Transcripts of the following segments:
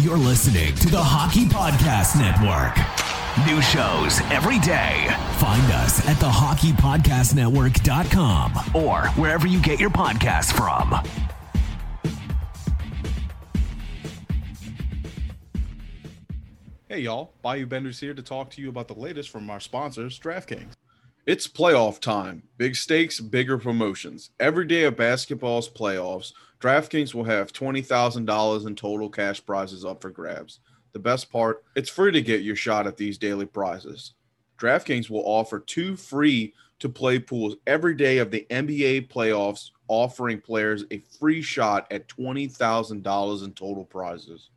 You're listening to the Hockey Podcast Network. New shows every day. Find us at thehockeypodcastnetwork.com or wherever you get your podcasts from. Hey y'all, Bayou Benders here to talk to you about the latest from our sponsors, DraftKings. It's playoff time. Big stakes, bigger promotions. Every day of basketball's playoffs, DraftKings will have $20,000 in total cash prizes up for grabs. The best part, it's free to get your shot at these daily prizes. DraftKings will offer two free to play pools every day of the NBA playoffs, offering players a free shot at $20,000 in total prizes.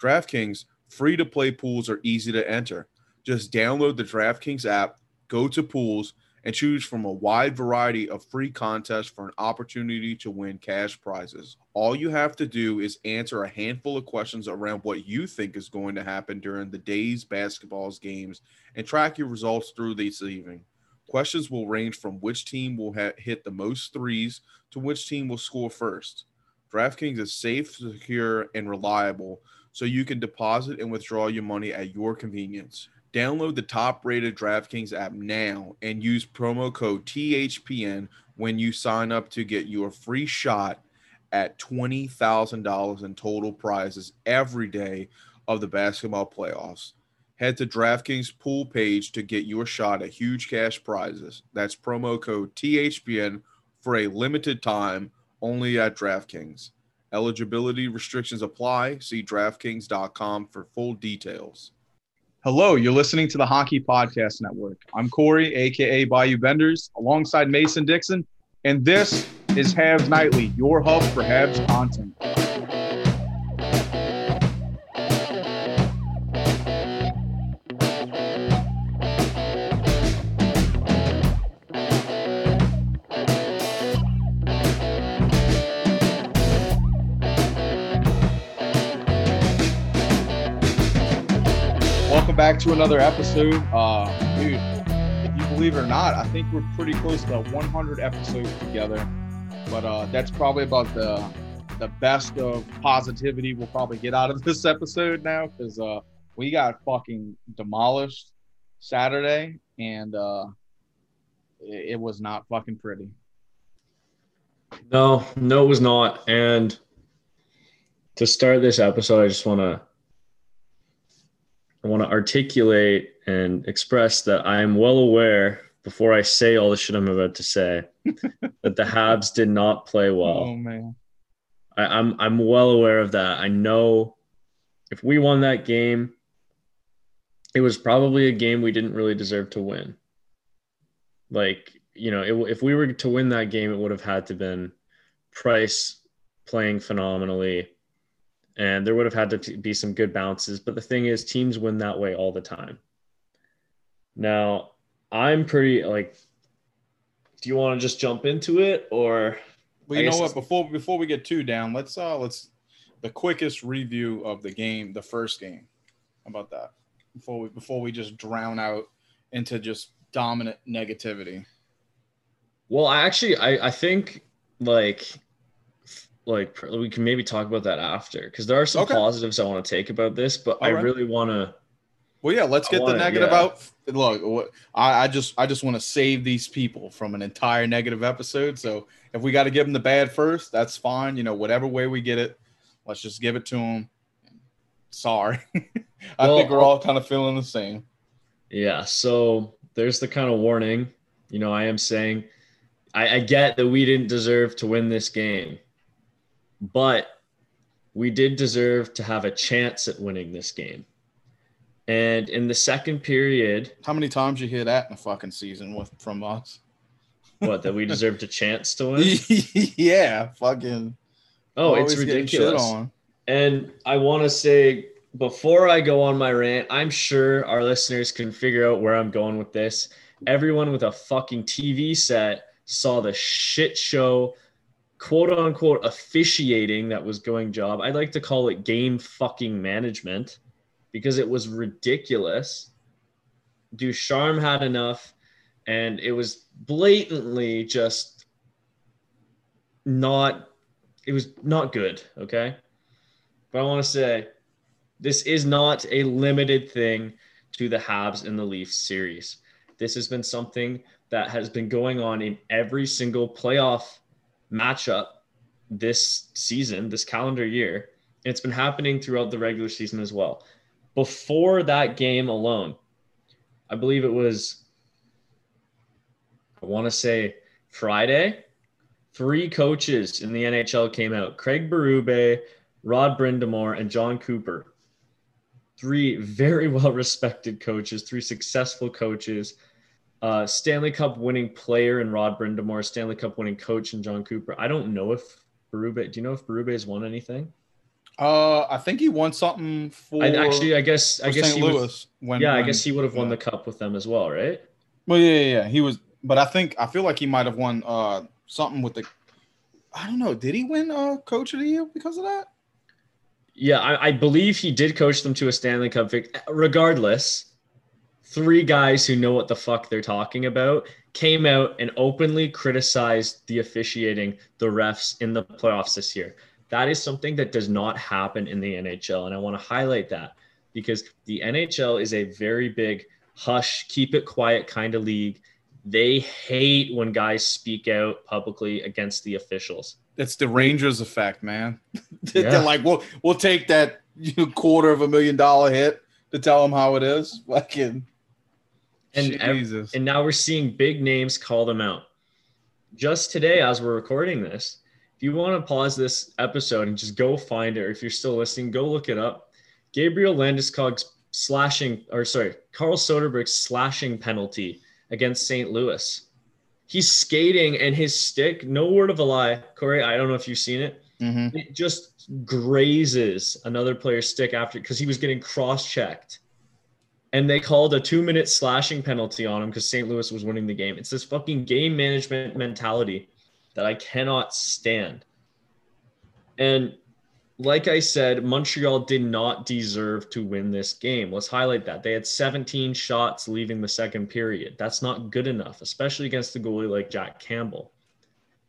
DraftKings free to play pools are easy to enter. Just download the DraftKings app, go to pools, and choose from a wide variety of free contests for an opportunity to win cash prizes. All you have to do is answer a handful of questions around what you think is going to happen during the day's basketball's games and track your results through this evening. Questions will range from which team will ha- hit the most threes to which team will score first. DraftKings is safe, secure, and reliable, so you can deposit and withdraw your money at your convenience. Download the top rated DraftKings app now and use promo code THPN when you sign up to get your free shot at $20,000 in total prizes every day of the basketball playoffs. Head to DraftKings pool page to get your shot at huge cash prizes. That's promo code THPN for a limited time only at DraftKings. Eligibility restrictions apply. See DraftKings.com for full details. Hello, you're listening to the Hockey Podcast Network. I'm Corey, aka Bayou Benders, alongside Mason Dixon, and this is Habs Nightly, your hub for Habs content. Back to another episode. Uh, dude, if you believe it or not, I think we're pretty close to 100 episodes together. But uh, that's probably about the the best of positivity we'll probably get out of this episode now because uh, we got fucking demolished Saturday and uh, it, it was not fucking pretty. No, no, it was not. And to start this episode, I just want to I want to articulate and express that I am well aware before I say all the shit I'm about to say that the Habs did not play well. Oh man. I, I'm I'm well aware of that. I know if we won that game, it was probably a game we didn't really deserve to win. Like you know, it, if we were to win that game, it would have had to been Price playing phenomenally, and there would have had to t- be some good bounces. But the thing is, teams win that way all the time. Now, I'm pretty like. Do you want to just jump into it, or Well, you know what? Before before we get too down, let's uh let's the quickest review of the game, the first game. How about that? Before we before we just drown out into just dominant negativity. Well, I actually I I think like like we can maybe talk about that after because there are some Okay. positives I want to take about this, but I right. really want to. Well, yeah, let's I get the wanna- negative yeah. out. Look, what- I, I just I just want to save these people from an entire negative episode. So if we got to give them the bad first, that's fine. You know, whatever way we get it, let's just give it to them. Sorry, I Well, think we're all kind of feeling the same. Yeah, so there's the kind of warning. You know, I am saying I, I get that we didn't deserve to win this game, but we did deserve to have a chance at winning this game. And in the second period, How many times you hear that in a fucking season with from us? what that we deserved a chance to win. yeah, fucking. Oh, it's ridiculous. on. And I want to say before I go on my rant, I'm sure our listeners can figure out where I'm going with this. Everyone with a fucking TV set saw the shit show, quote unquote, officiating that was going job. I'd like to call it game fucking management because it was ridiculous. Ducharme had enough, and it was blatantly just not. It was not good. Okay. But I want to say This is not a limited thing to the Habs and the Leafs series. This has been something that has been going on in every single playoff matchup this season, this calendar year. It's been happening throughout the regular season as well. Before that game alone, I believe it was, I want to say Friday, three coaches in the NHL came out Craig Berube, Rod Brind'Amour, and John Cooper. Three very well respected coaches, three successful coaches. Uh, Stanley Cup winning player and Rod Brind'Amour, Stanley Cup winning coach and John Cooper. I don't know if Berube, do you know if Berube has won anything? Uh, I think he won something for. I, actually, I guess, I guess St. he was, when, yeah, I guess he would have won yeah. the cup with them as well, right? Well, yeah, yeah, yeah. He was, but I think I feel like he might have won uh something with the. I don't know. Did he win uh coach of the year because of that? Yeah, I, I believe he did coach them to a Stanley Cup victory. Regardless, three guys who know what the fuck they're talking about came out and openly criticized the officiating, the refs in the playoffs this year. That is something that does not happen in the NHL. And I want to highlight that because the NHL is a very big hush, keep it quiet kind of league. They hate when guys speak out publicly against the officials. It's the Rangers effect, man. Yeah. They're like, we'll we'll take that quarter of a million dollar hit to tell them how it is. Fucking And ev- And now we're seeing big names call them out. Just today, as we're recording this, if you want to pause this episode and just go find it, or if you're still listening, go look it up. Gabriel Landeskog's slashing, or sorry, Carl Soderberg's slashing penalty against St. Louis. He's skating and his stick, no word of a lie. Corey, I don't know if you've seen it. Mhm. It just grazes another player's stick after because he was getting cross checked and they called a two minute slashing penalty on him because St. Louis was winning the game. It's this fucking game management mentality that I cannot stand. And like I said, Montreal did not deserve to win this game. Let's highlight that. They had 17 shots leaving the second period. That's not good enough, especially against a goalie like Jack Campbell.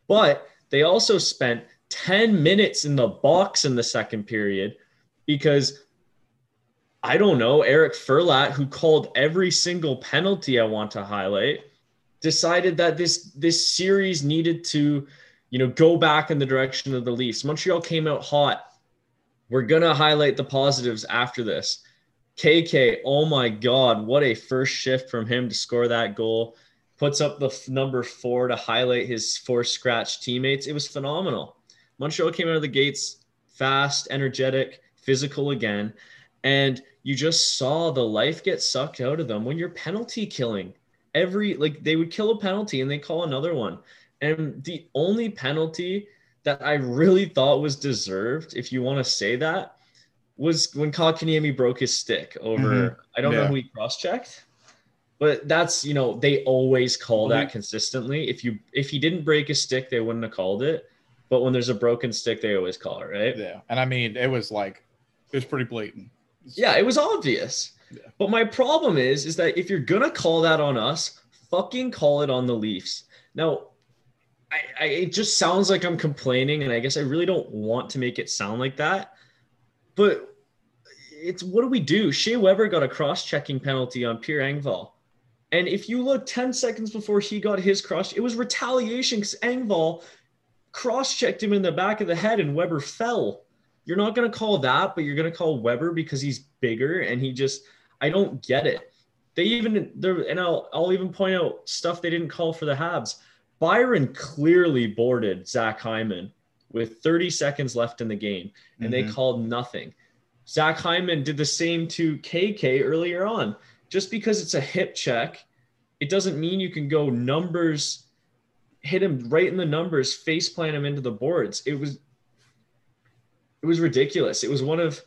But they also spent 10 minutes in the box in the second period because I don't know, Eric Furlatt, who called every single penalty I want to highlight, decided that this this series needed to, you know, go back in the direction of the Leafs. Montreal came out hot. We're gonna highlight the positives after this. KK, oh my God, what a first shift from him to score that goal. Puts up the f- number four to highlight his four scratch teammates. It was phenomenal. Montreal came out of the gates fast, energetic, physical again. And you just saw the life get sucked out of them when you're penalty killing. Every, like, they would kill a penalty and they call another one. And the only penalty that I really thought was deserved, if you want to say that, was when Kotkaniemi broke his stick over, Mhm. I don't know who he cross checked. But that's you know they always call that consistently. If you if he didn't break his stick, they wouldn't have called it. But when there's a broken stick, they always call it, right? Yeah, and I mean, it was like, it was pretty blatant. Yeah, it was obvious. Yeah. But my problem is, is that if you're gonna call that on us, fucking call it on the Leafs. Now, I, I it just sounds like I'm complaining, and I guess I really don't want to make it sound like that. But it's what do we do? Shea Weber got a cross-checking penalty on Pierre Engvall. And if you look 10 seconds before he got his cross, it was retaliation because Engvall cross-checked him in the back of the head and Weber fell you're not going to call that, but you're going to call Weber because he's bigger and he just, I don't get it. They even, there, and I'll, I'll even point out stuff they didn't call for the Habs. Byron clearly boarded Zach Hyman with 30 seconds left in the game, and they Mhm. called nothing. Zach Hyman did the same to KK earlier on. Just because it's a hip check, it doesn't mean you can go numbers, hit him right in the numbers, face plant him into the boards. It was it was ridiculous. It was one of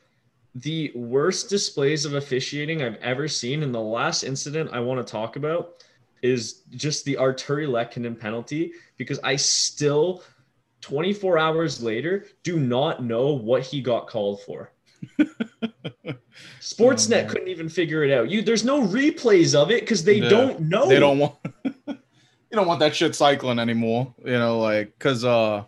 the worst displays of officiating I've ever seen. And the last incident I want to talk about is just the Artturi Lehkonen penalty because I still, 24 hours later, do not know what he got called for. Sportsnet man. couldn't even figure it out. You there's no replays of it because they don't know. They don't want, you don't want that shit cycling anymore. You know, like, cause, uh,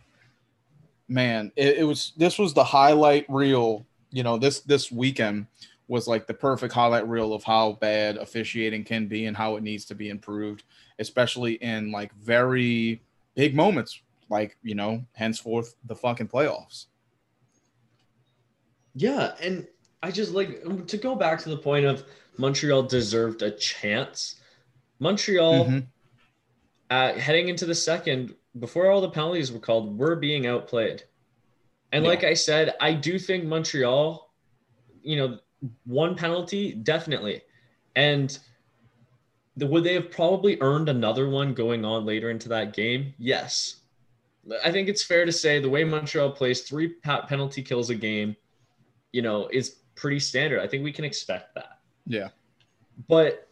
man, it, it was, this was the highlight reel you know this this weekend was like the perfect highlight reel of how bad officiating can be and how it needs to be improved, especially in like very big moments, like you know, henceforth the fucking playoffs. Yeah, and I just like to go back to the point of Montreal deserved a chance. Montreal, Mhm. uh, heading into the second, before all the penalties were called, were being outplayed. And Yeah. like I said, I do think Montreal, you know, one penalty definitely, and the, would they have probably earned another one going on later into that game? Yes. I think it's fair to say the way Montreal plays three penalty kills a game, you know, is pretty standard. I think we can expect that. Yeah. But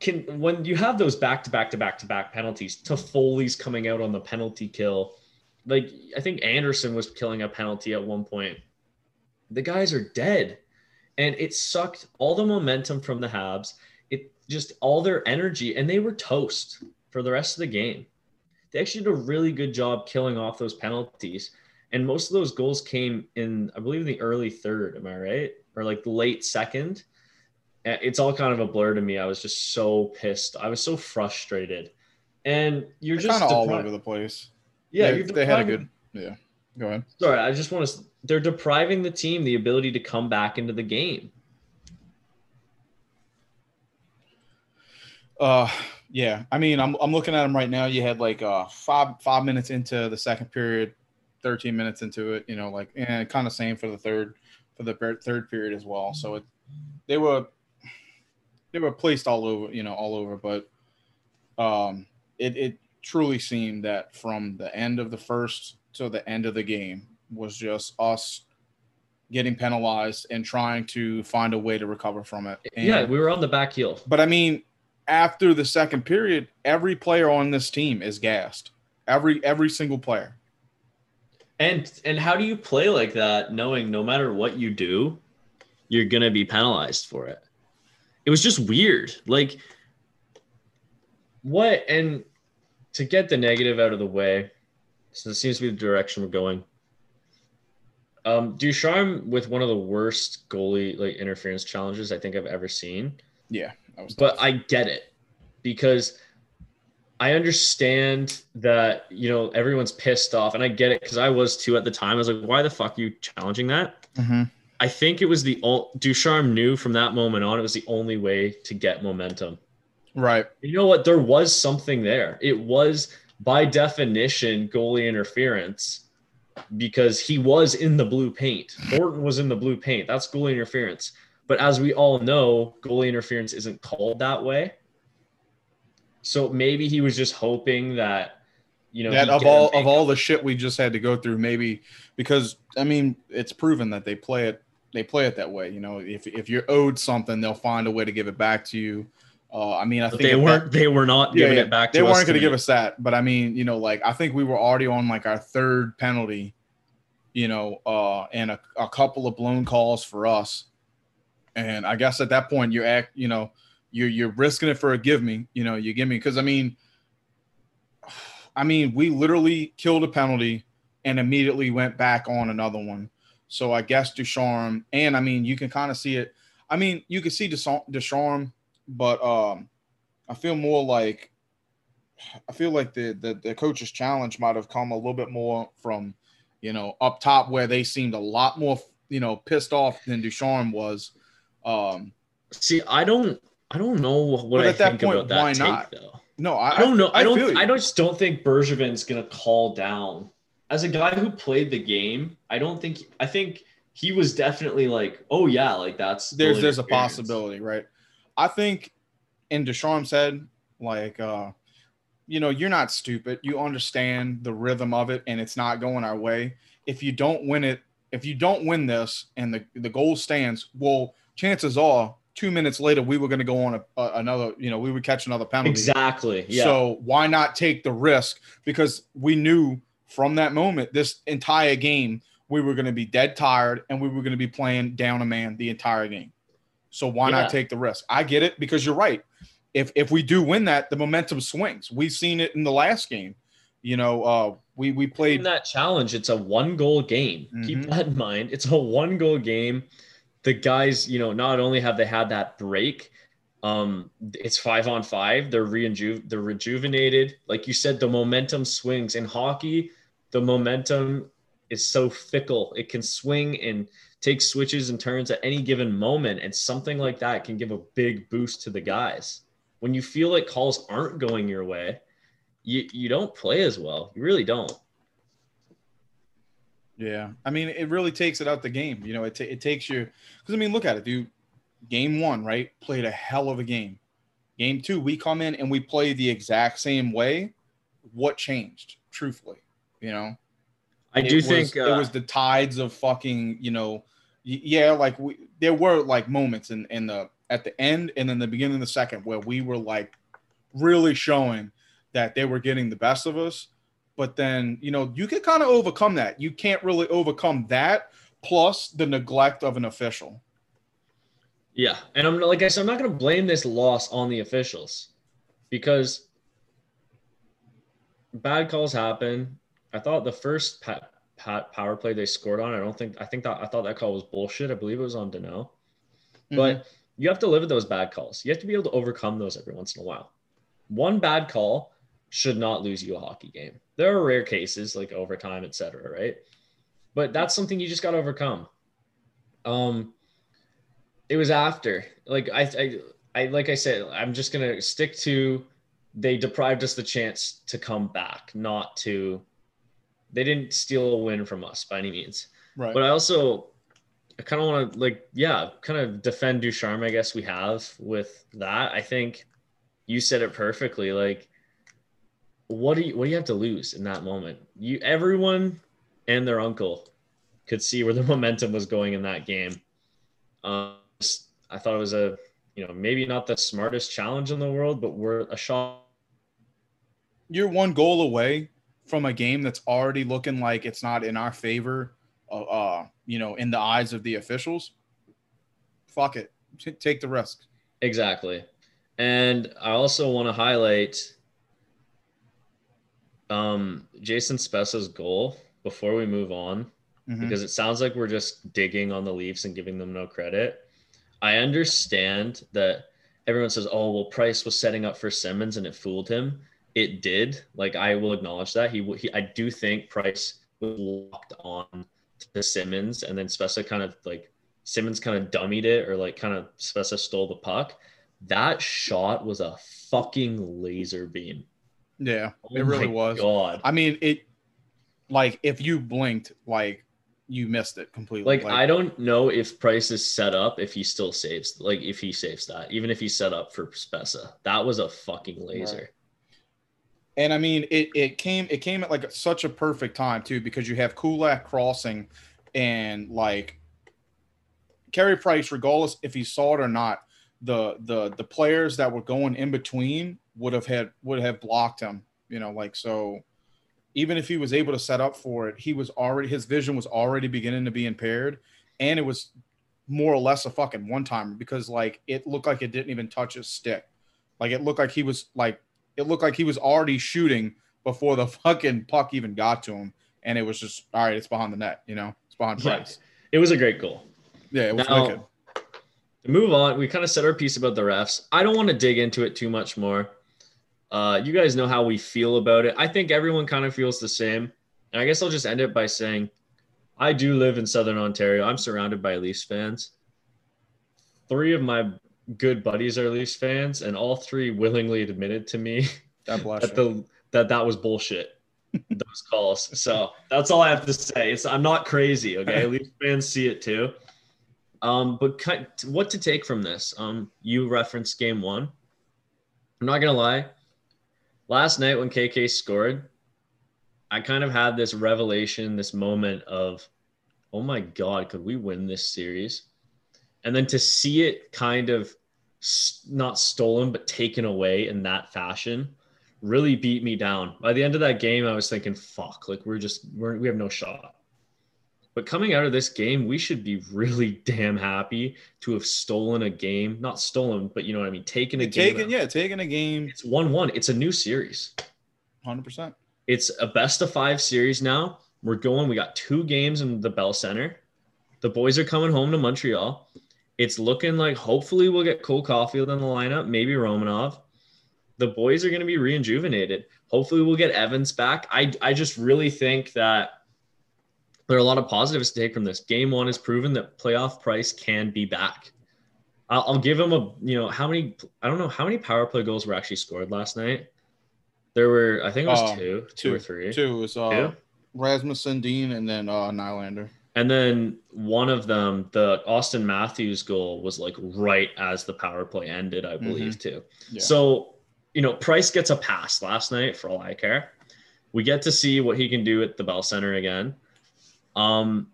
can when you have those back to back to back to back penalties, Toffoli's coming out on the penalty kill. Like I think Anderson was killing a penalty at one point. The guys are dead. And it sucked all the momentum from the Habs. It just all their energy, and they were toast for the rest of the game. They actually did a really good job killing off those penalties. And most of those goals came in, I believe, in the early third. Am I right? Or like the late second. It's all kind of a blur to me. I was just so pissed. I was so frustrated. And you're They're just kind all over the place. Yeah, they, they had a good. Yeah, go ahead. Sorry, I just want to. They're depriving the team the ability to come back into the game. Uh, yeah. I mean, I'm I'm looking at them right now. You had like uh five five minutes into the second period, thirteen minutes into it. You know, like and kind of same for the third for the third period as well. So it they were they were placed all over. You know, all over. But um, it it truly seemed that from the end of the first to the end of the game was just us getting penalized and trying to find a way to recover from it. And, yeah, we were on the back heel. but I mean, after the second period, every player on this team is gassed. Every every single player. And and how do you play like that knowing no matter what you do, you're gonna be penalized for it? It was just weird. Like what and to get the negative out of the way, so this seems to be the direction we're going. Um, Ducharme with one of the worst goalie like interference challenges I think I've ever seen. Yeah, was but. I get it because I understand that you know everyone's pissed off, and I get it because I was too at the time. I was like, "Why the fuck are you challenging that?" Mhm. I think it was the o- Ducharme knew from that moment on it was the only way to get momentum. right. You know what? There was something there. It was by definition goalie interference because he was in the blue paint. Thornton was in the blue paint. That's goalie interference. But as we all know, goalie interference isn't called that way. So maybe he was just hoping that, you know, that of all of all the shit we just had to go through, maybe because I mean it's proven that they play it they play it that way. You know, if if you're owed something, they'll find a way to give it back to you. Uh, I mean, I but think they weren't. They were not Yeah, giving yeah. it back. they weren't going to give us that but i mean you know like i think we were already on like our third penalty you know uh and a, a couple of blown calls for us and i guess at that point you act you know you're you're risking it for a give me you know you give me because i mean i mean we literally killed a penalty and immediately went back on another one so i guess Ducharme, and i mean you can kind of see it i mean you can see Deschamps, but um I feel more like I feel like the, the the coach's challenge might have come a little bit more from you know up top where they seemed a lot more you know pissed off than Ducharme was. Um, See, I don't. I don't know what I at that think point, about that why take not? though. no, I, I don't know. I, feel don't. I don't, just don't think Bergevin's gonna call down. As a guy who played the game, I don't think. I think he was definitely like, "Oh yeah, like that's." there's there's a possibility, right? I think, and Deschamps said like, uh, you know, you're not stupid. You understand the rhythm of it, and it's not going our way. If you don't win it, if you don't win this, and the the goal stands, well, chances are two minutes later we were going to go on a, a, another. You know, we would catch another penalty. Exactly. Yeah. So why not take the risk? Because we knew from that moment, this entire game, we were going to be dead tired and we were going to be playing down a man the entire game. So why Yeah. not take the risk? I get it because you're right. If if we do win that, the momentum swings. We've seen it in the last game. You know, uh, we we in played that challenge, it's a one goal game. Keep Mhm. that in mind. It's a one goal game. The guys, you know, not only have they had that break, um, it's five on five. They're reju they're rejuvenated. Like you said, the momentum swings in hockey. The momentum is so fickle. It can swing and take switches and turns at any given moment, and something like that can give a big boost to the guys. When you feel like calls aren't going your way, you you don't play as well. You really don't. Yeah, I mean, it really takes it out the game. You know, it, ta- it takes you because I mean, look at it, dude. Game one, right? Played a hell of a game. Game two, we come in and we play the exact same way. What changed? Truthfully, you know, I do was- think uh, it was the tides of fucking, you know, yeah, like we there were like moments in in the at the end and then the beginning of the second where we were like really showing that they were getting the best of us. But then, you know, you can kind of overcome that. You can't really overcome that plus the neglect of an official. yeah, and I'm like I said, I'm not going to blame this loss on the officials because bad calls happen. I thought the first pat, pat power play they scored on, I don't think I think that I thought that call was bullshit. I believe it was on Dano. But you have to live with those bad calls. You have to be able to overcome those every once in a while. One bad call should not lose you a hockey game. There are rare cases like overtime, etc. Right, but that's something you just got to overcome. Um, it was after, like I, I, I, like I said, I'm just gonna stick to. They deprived us the chance to come back, not to. They didn't steal a win from us by any means. right. But I also I kind of want to like, yeah, kind of defend Ducharme. I guess we have with that. I think you said it perfectly. Like, what do you what do you have to lose in that moment? You everyone and their uncle could see where the momentum was going in that game. Um, I thought it was a you know maybe not the smartest challenge in the world, but we're a shot. you're one goal away from a game that's already looking like it's not in our favor, uh, uh you know, in the eyes of the officials. Fuck it, T- take the risk. Exactly. And I also want to highlight um, Jason Spezza's goal before we move on, Mhm. because it sounds like we're just digging on the Leafs and giving them no credit. I understand that everyone says, oh, well, Price was setting up for Simmonds and it fooled him. It did. Like, I will acknowledge that. He, he I do think Price was locked on to Simmonds and then Spezza kind of like Simmonds kind of dummied it or like kind of Spezza stole the puck. That shot was a fucking laser beam. Yeah, Oh it really was. God. I mean, it like if you blinked, like you missed it completely. Like, I don't know if Price is set up if he still saves like if he saves that, even if he's set up for Spezza. That was a fucking laser. And I mean, it it came it came at like such a perfect time too because you have Kulak crossing, and like Carey Price, regardless if he saw it or not, the the the players that were going in between would have had would have blocked him. You know, like so. Even if he was able to set up for it, he was already his vision was already beginning to be impaired, and it was more or less a fucking one timer because like it looked like it didn't even touch his stick. Like it looked like he was like it looked like he was already shooting before the fucking puck even got to him, and it was just all right. It's behind the net, you know. It's behind Yeah. It was a great goal. Yeah, it was Now- wicked. To move on, we kind of said our piece about the refs. I don't want to dig into it too much more. Uh, you guys know how we feel about it. I think everyone kind of feels the same. And I guess I'll just end it by saying I do live in Southern Ontario. I'm surrounded by Leafs fans. Three of my good buddies are Leafs fans, and all three willingly admitted to me that you. the that that was bullshit. those calls. So that's all I have to say. It's I'm not crazy. Okay, Leafs fans see it too. Um, but kind, what to take from this? Um, you referenced game one. I'm not gonna lie. Last night when KK scored, I kind of had this revelation, this moment of, oh my god, could we win this series? And then to see it kind of not stolen but taken away in that fashion really beat me down. By the end of that game, I was thinking, fuck, like we're just we're, we have no shot. But coming out of this game, we should be really damn happy to have stolen a game. Not stolen, but you know what I mean, taken a game. out. yeah, taking a game, It's one one. It's a new series. hundred percent. It's a best of five series now. We're going. We got two games in the Bell Center. The boys are coming home to Montreal. It's looking like hopefully we'll get Cole Caufield in the lineup, maybe Romanov. The boys are going to be rejuvenated. Hopefully we'll get Evans back. I I just really think that there are a lot of positives to take from this. Game one has proven that playoff Price can be back. I'll, I'll give him a you know how many I don't know how many power play goals were actually scored last night. There were I think it was Uh, two, two or three. Two is uh, Two? Rasmussen, Dean, and then uh, Nylander. And then one of them, the Auston Matthews goal, was like right as the power play ended, I believe, too. Yeah. So, you know, Price gets a pass last night for all I care. We get to see what he can do at the Bell Center again. Um,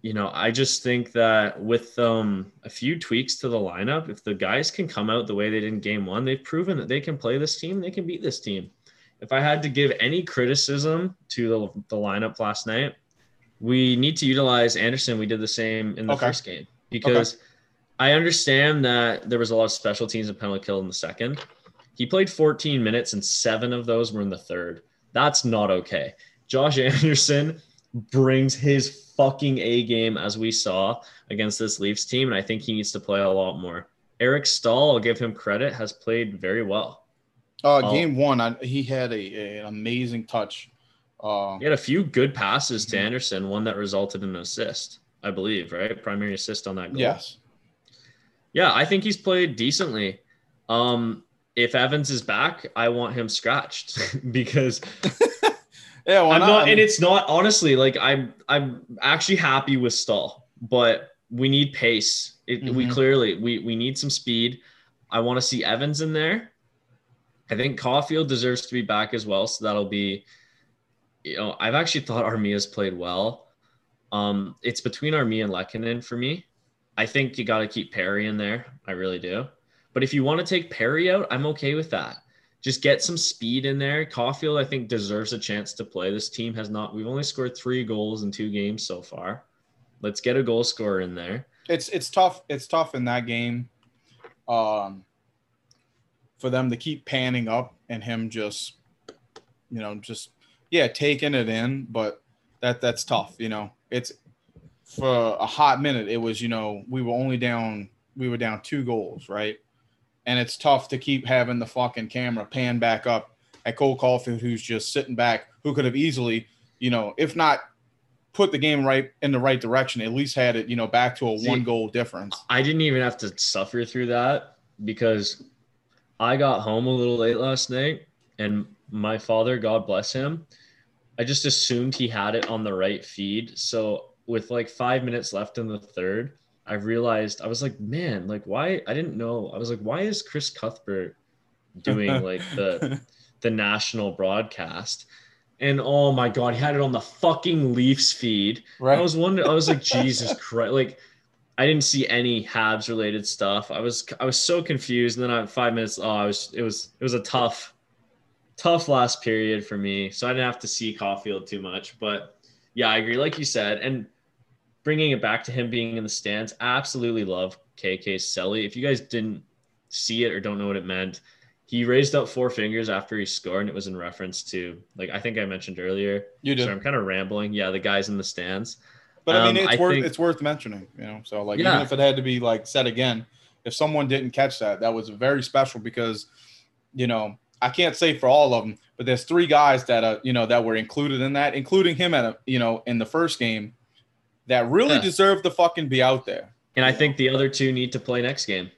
you know, I just think that with um a few tweaks to the lineup, if the guys can come out the way they did in game one, they've proven that they can play this team, they can beat this team. If I had to give any criticism to the, the lineup last night, we need to utilize Anderson. We did the same in the Okay. first game because I understand that there was a lot of special teams and penalty kill in the second. He played 14 minutes and seven of those were in the third. That's not okay. Josh Anderson brings his fucking A game as we saw against this Leafs team, and I think he needs to play a lot more. Eric Staal, I'll give him credit, has played very well. Uh, game one, I, he had a, a- an amazing touch. Uh, He had a few good passes to Mhm. Anderson, one that resulted in an assist, I believe, right? Primary assist on that goal. yes. Yeah, I think he's played decently. Um, if Evans is back, I want him scratched because Yeah, I'm not, not, and it's not honestly like I'm I'm actually happy with Staal, but we need pace. It, We Mhm. clearly we we need some speed. I want to see Evans in there. I think Caufield deserves to be back as well, so that'll be. You know, I've actually thought Armia's played well. Um, it's between Armia and Lehkonen for me. I think you got to keep Perry in there. I really do. But if you want to take Perry out, I'm okay with that. Just get some speed in there. Caufield, I think, deserves a chance to play. This team has not. We've only scored three goals in two games so far. Let's get a goal scorer in there. it's it's tough. It's tough in that game, um, for them to keep panning up and him just, you know, just yeah, taking it in. But that that's tough. You know, it's for a hot minute. It was you know we were only down we were down two goals, right? And it's tough to keep having the fucking camera pan back up at Cole Caufield, who's just sitting back, who could have easily, you know, if not put the game right in the right direction, at least had it, you know, back to a See, one goal difference. I didn't even have to suffer through that because I got home a little late last night and my father, God bless him, I just assumed he had it on the right feed. So with like five minutes left in the third, I realized I was like, man, like why I didn't know. I was like, why is Chris Cuthbert doing like the the national broadcast? And oh my god, he had it on the fucking Leafs feed. right. I was wondering. I was like, Jesus Christ! Like, I didn't see any Habs related stuff. I was I was so confused. And then I five minutes. Oh, I was. It was it was a tough, tough last period for me. So I didn't have to see Caufield too much. But yeah, I agree. Like you said, and bringing it back to him being in the stands, absolutely love KK Selly. If you guys didn't see it or don't know what it meant, he raised up four fingers after he scored, and it was in reference to like I think I mentioned earlier. you do. Sorry, I'm kind of rambling. Yeah, the guys in the stands. But I mean, Um, it's I worth think- it's worth mentioning, you know. So like, Yeah. even if it had to be like said again, if someone didn't catch that, that was very special because, you know, I can't say for all of them, but there's three guys that uh, you know, that were included in that, including him at a, you know, in the first game, that really Yeah. deserve to fucking be out there. And I think the other two need to play next game.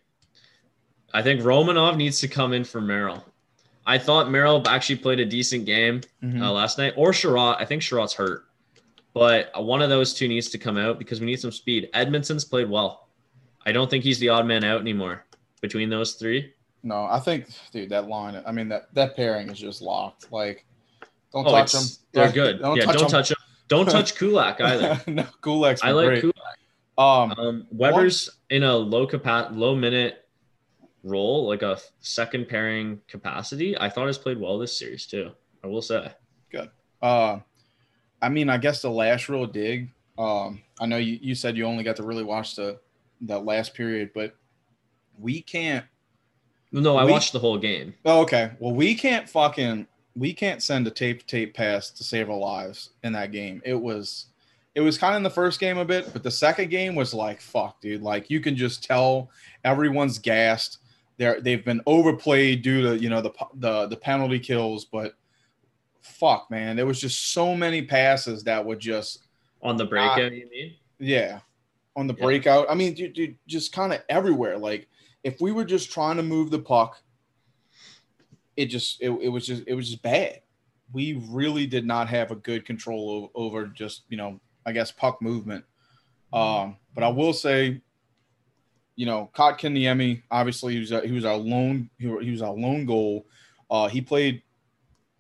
I think Romanov needs to come in for Merrill. I thought Merrill actually played a decent game Mhm. uh, last night, or Chiarot. I think Chiarot's hurt, but one of those two needs to come out because we need some speed. Edmundson's played well. I don't think he's the odd man out anymore between those three. No, I think, dude, that line. I mean, that that pairing is just locked. Like, don't Oh, touch them. They're good. yeah, don't 'em. touch him. Don't touch Kulak either. no, Kulak's I like great. Kulak. Um, Um, Weber's in a low capa- low minute role, like a second pairing capacity. I thought has played well this series too. I will say. Good. Uh, I mean, I guess the last real dig. Um, I know you, you said you only got to really watch the that last period, but we can't. No, I We- watched the whole game. Oh, okay. Well, we can't fucking we can't send a tape tape pass to save our lives in that game. It was it was kind of in the first game a bit, but the second game was like fuck, dude. Like you can just tell everyone's gassed. They're they've been overplayed due to you know the the the penalty kills, but fuck, man, there was just so many passes that would just on the ah. breakout. you mean? Yeah, on the Yeah. breakout. I mean, dude, dude just kind of everywhere. Like if we were just trying to move the puck, it just it, it was just it was just bad. We really did not have a good control over just you know I guess puck movement. Um, but I will say, you know, Kotkaniemi, obviously he was a, he was our lone he, he was our lone goal. Uh, he played,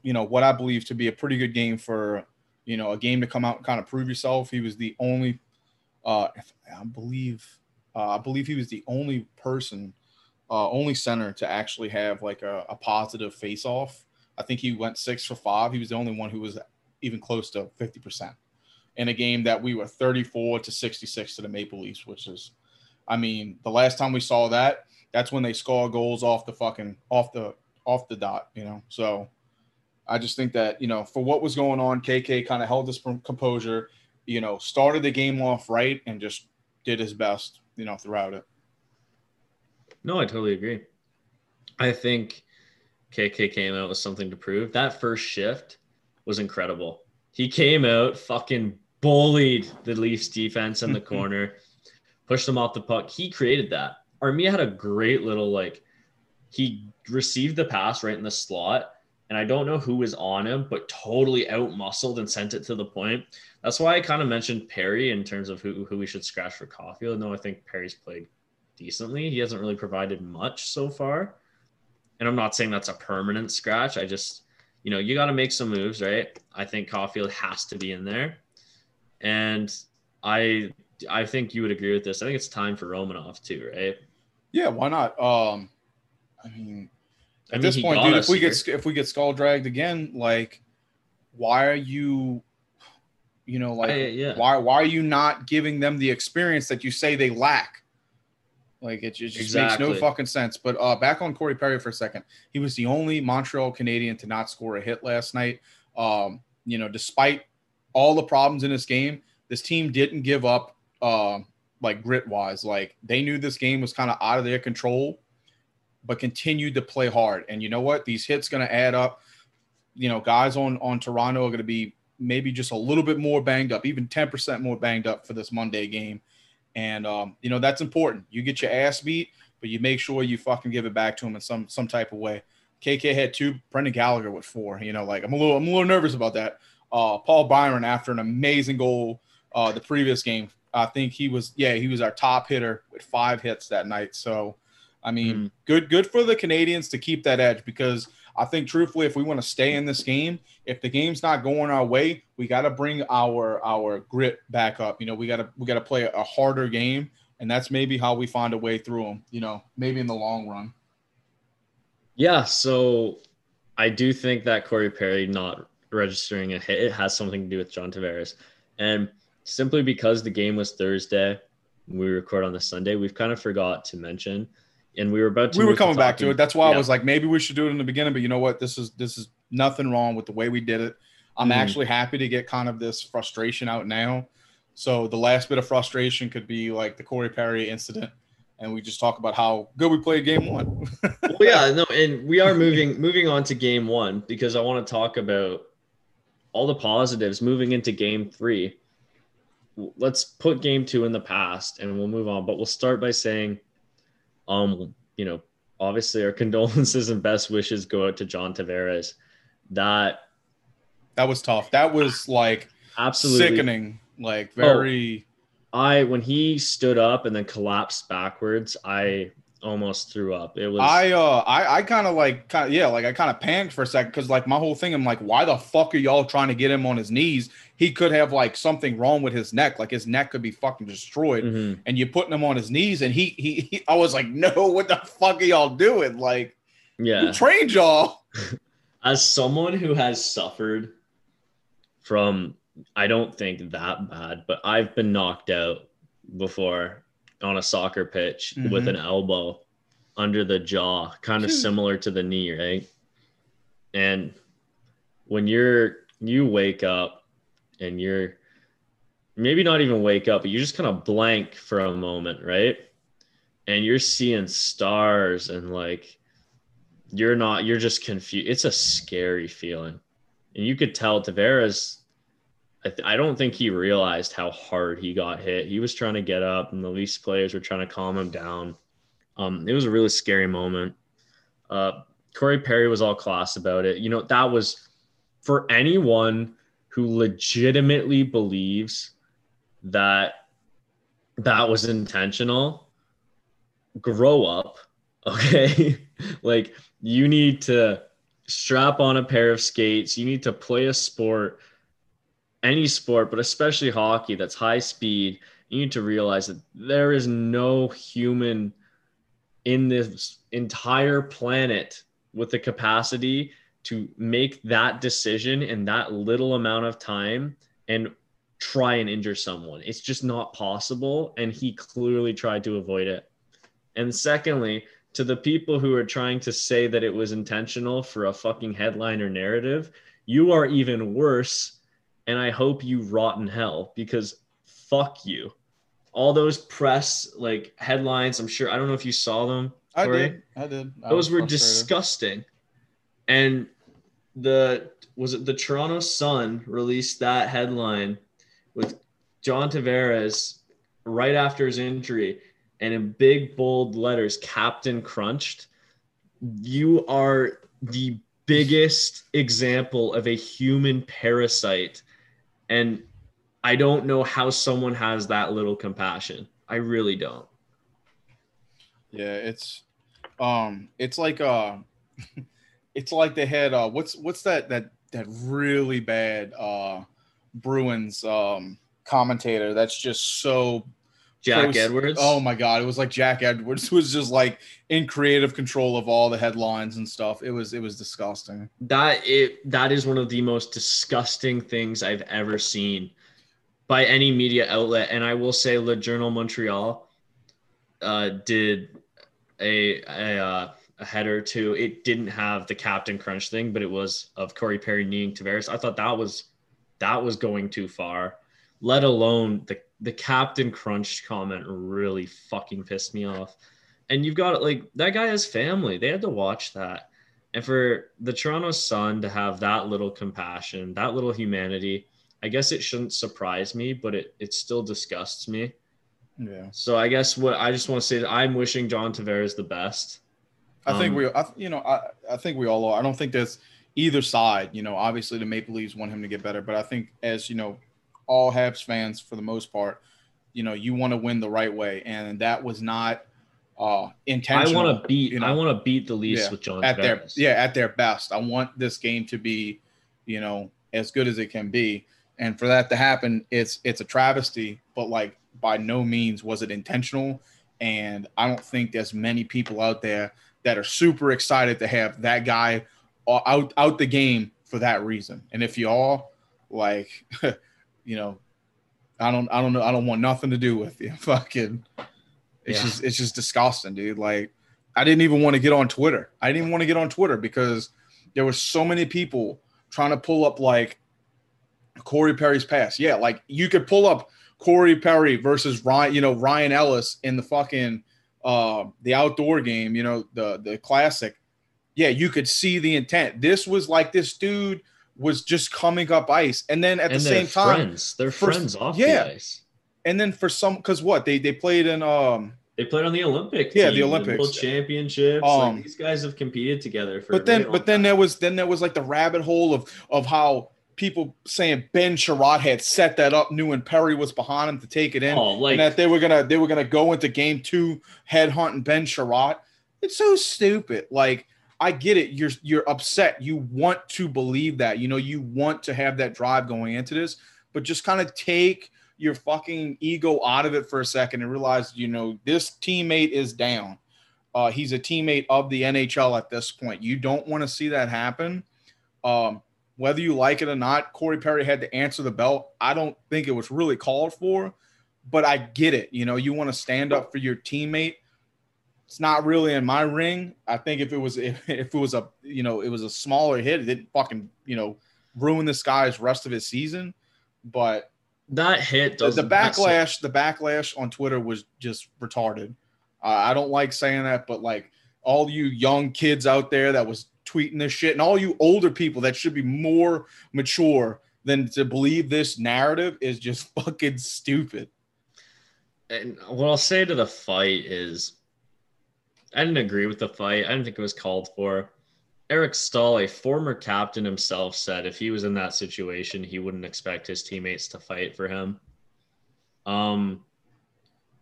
you know, what I believe to be a pretty good game for you know a game to come out and kind of prove yourself. He was the only, uh, I believe, uh, I believe he was the only person, uh, only center to actually have like a, a positive face off. I think he went six for five. He was the only one who was even close to fifty percent in a game that we were 34 to 66 to the Maple Leafs, which is, I mean, the last time we saw that, that's when they score goals off the fucking off the off the dot, you know. So I just think that you know for what was going on, KK kind of held his composure, you know, started the game off right and just did his best, you know, throughout it. No, I totally agree. I think KK came out with something to prove. That first shift was incredible. He came out, fucking bullied the Leafs defense in the corner, pushed them off the puck. He created that. Armia had a great little like he received the pass right in the slot. And I don't know who was on him, but totally out muscled and sent it to the point. That's why I kind of mentioned Perry in terms of who, who we should scratch for Caufield. No, I think Perry's played decently. He hasn't really provided much so far. And I'm not saying that's a permanent scratch. I just, you know, you got to make some moves, right? I think Caufield has to be in there. And I I think you would agree with this. I think it's time for Romanov too, right? Yeah, why not? Um, I mean, I at mean, this point, dude, if we here. get if we get skull dragged again, like, why are you, you know, like, I- yeah. why why are you not giving them the experience that you say they lack? Like, it just, just makes no fucking sense. But uh, back on Corey Perry for a second, he was the only Montreal Canadian to not score a hit last night. Um, you know, despite all the problems in this game, this team didn't give up. Uh, like grit wise, like they knew this game was kind of out of their control but continued to play hard. And you know what? These hits going to add up. You know, guys on on Toronto are going to be maybe just a little bit more banged up, even 10% more banged up for this Monday game. And um, you know, that's important. You get your ass beat, but you make sure you fucking give it back to him in some some type of way. KK had two, Brendan Gallagher with four. You know, like I'm a little I'm a little nervous about that. Uh Paul Byron after an amazing goal uh the previous game. I think he was yeah, he was our top hitter with five hits that night. So I mean, Mhm. good good for the Canadians to keep that edge because I think truthfully, if we want to stay in this game, if the game's not going our way, we got to bring our our grit back up. You know, we got to we got to play a harder game, and that's maybe how we find a way through them. You know, maybe in the long run. Yeah, so I do think that Corey Perry not registering a hit it has something to do with John Tavares. And simply because the game was Thursday, we record on the Sunday, we've kind of forgot to mention. And we were about to we were move coming back to it. That's why I was like, maybe we should do it in the beginning. But you know what? This is this is nothing wrong with the way we did it. I'm Mhm. actually happy to get kind of this frustration out now. So the last bit of frustration could be like the Corey Perry incident, and we just talk about how good we played game one. well, yeah, no, and we are moving moving on to game one because I want to talk about all the positives moving into game three. Let's put game two in the past and we'll move on. But we'll start by saying, um, you know, obviously our condolences and best wishes go out to John Tavares. That that was tough. That was like absolutely sickening. Like very. I when he stood up and then collapsed backwards, I almost threw up. It was I uh I I kind of like kind of yeah like I kind of panicked for a second because like my whole thing I'm like why the fuck are y'all trying to get him on his knees? He could have like something wrong with his neck, like his neck could be fucking destroyed. Mhm. And you're putting him on his knees, and he, he he I was like, no, what the fuck are y'all doing? Like yeah. trained y'all? as someone who has suffered from I don't think that bad, but I've been knocked out before on a soccer pitch with Mhm. an elbow under the jaw, kind of similar to the knee, right? And when you're you wake up and you're maybe not even wake up, but you just kind of blank for a moment, right? And you're seeing stars and like you're not you're just confused. It's a scary feeling. And you could tell Tavares I, th- I don't think he realized how hard he got hit. He was trying to get up, and the Leafs players were trying to calm him down. Um, it was a really scary moment. Uh, Corey Perry was all class about it. You know, that was for anyone who legitimately believes that that was intentional, grow up. Okay. like, you need to strap on a pair of skates, you need to play a sport any sport, but especially hockey that's high speed, you need to realize that there is no human in this entire planet with the capacity to make that decision in that little amount of time and try and injure someone. It's just not possible. And he clearly tried to avoid it. And secondly, to the people who are trying to say that it was intentional for a fucking headline or narrative, you are even worse and I hope you rot in hell because fuck you. All those press like headlines, I'm sure I don't know if you saw them. I did. I did. I those were disgusting. And the was it the Toronto Sun released that headline with John Tavares right after his injury and in big bold letters captain crunched you are the biggest example of a human parasite and I don't know how someone has that little compassion. I really don't. Yeah, it's um it's like uh it's like they had uh what's what's that that that really bad uh Bruins um commentator that's just so Jack Edwards. Oh my god, it was like Jack Edwards was just like in creative control of all the headlines and stuff. It was it was disgusting. That it that is one of the most disgusting things I've ever seen by any media outlet. And I will say, Le Journal Montreal uh, did a a, uh, a header too. It didn't have the captain crunch thing, but it was of Corey Perry kneeing Tavares. I thought that was that was going too far. Let alone the the captain crunch comment really fucking pissed me off. And you've got like that guy has family. They had to watch that. And for the Toronto Sun to have that little compassion, that little humanity, I guess it shouldn't surprise me, but it it still disgusts me. Yeah. So I guess what I just want to say that I'm wishing John Tavares the best. I think um, we, I, you know, I, I think we all are. I don't think there's either side. You know, obviously the Maple Leafs want him to get better, but I think as you know, all Habs fans for the most part, you know, you want to win the right way, and that was not uh intentional. I want to beat. You know, I want to beat the Leafs yeah, with John at their yeah at their best. I want this game to be, you know, as good as it can be, and for that to happen, it's it's a travesty. But like by no means was it intentional, and I don't think there's many people out there that are super excited to have that guy out out the game for that reason. And if you all like you know, I don't I don't know I don't want nothing to do with you. Fucking it's yeah. just it's just disgusting, dude. Like I didn't even want to get on Twitter. I didn't even want to get on Twitter because there were so many people trying to pull up like Corey Perry's pass. Yeah, like you could pull up Corey Perry versus Ryan, you know, Ryan Ellis in the fucking uh the outdoor game, you know, the the classic. Yeah, you could see the intent. This was like this dude was just coming up ice, and then at and the same time, friends. they're for, friends off yeah. the ice. And then for some, because what they they played in um they played on the Olympic yeah the Olympics World Championships. Um, like, these guys have competed together for. But then, but then there was then there was like the rabbit hole of of how people saying Ben Chiarot had set that up, knew and Perry was behind him to take it in, oh, like, and that they were gonna they were gonna go into game two headhunting Ben Chiarot. It's so stupid. Like I get it. You're you're upset. You want to believe that. You know, you want to have that drive going into this, but just kind of take your fucking ego out of it for a second and realize, you know, this teammate is down. Uh, he's a teammate of the NHL at this point. You don't want to see that happen. Um, whether you like it or not, Corey Perry had to answer the bell. I don't think it was really called for, but I get it. You know, you want to stand up for your teammate it's not really in my ring. I think if it was if, if it was a you know it was a smaller hit, it didn't fucking you know ruin this guy's rest of his season. But That hit the, the backlash, the backlash on Twitter was just retarded. Uh, I don't like saying that, but like all you young kids out there that was tweeting this shit, and all you older people that should be more mature than to believe this narrative is just fucking stupid. And what I'll say to the fight is, I didn't agree with the fight. I didn't think it was called for. Eric Staal, a former captain himself, said if he was in that situation, he wouldn't expect his teammates to fight for him. Um,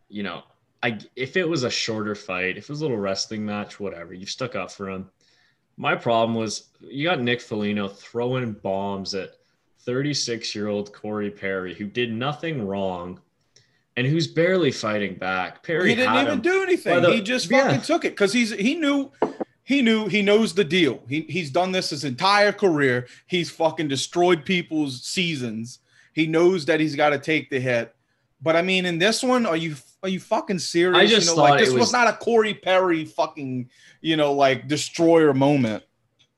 you know, I if it was a shorter fight, if it was a little wrestling match, whatever, you stuck up for him. My problem was you got Nick Foligno throwing bombs at 36 year old Corey Perry, who did nothing wrong and who's barely fighting back. Perry he didn't even him. do anything. the- he just yeah. fucking took it because he's he knew he knew he knows the deal. He he's done this his entire career. He's fucking destroyed people's seasons. He knows that he's got to take the hit. But I mean, in this one, are you are you fucking serious? I just you know, thought like this was, was- not a Corey Perry fucking you know like destroyer moment.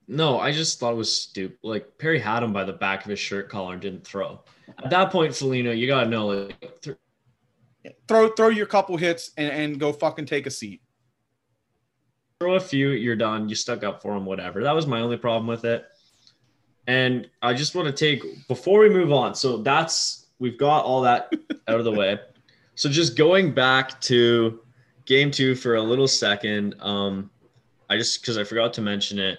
No, I just thought it was stupid. Like Perry had him by the back of his shirt collar and didn't throw. At that point, Foligno, you gotta know like th- Throw throw your couple hits and, and go fucking take a seat. throw a few, you're done. You stuck up for him, whatever. That was my only problem with it. And I just want to take before we move on. So that's we've got all that out of the way. So just going back to game two for a little second. Um, I just because I forgot to mention it.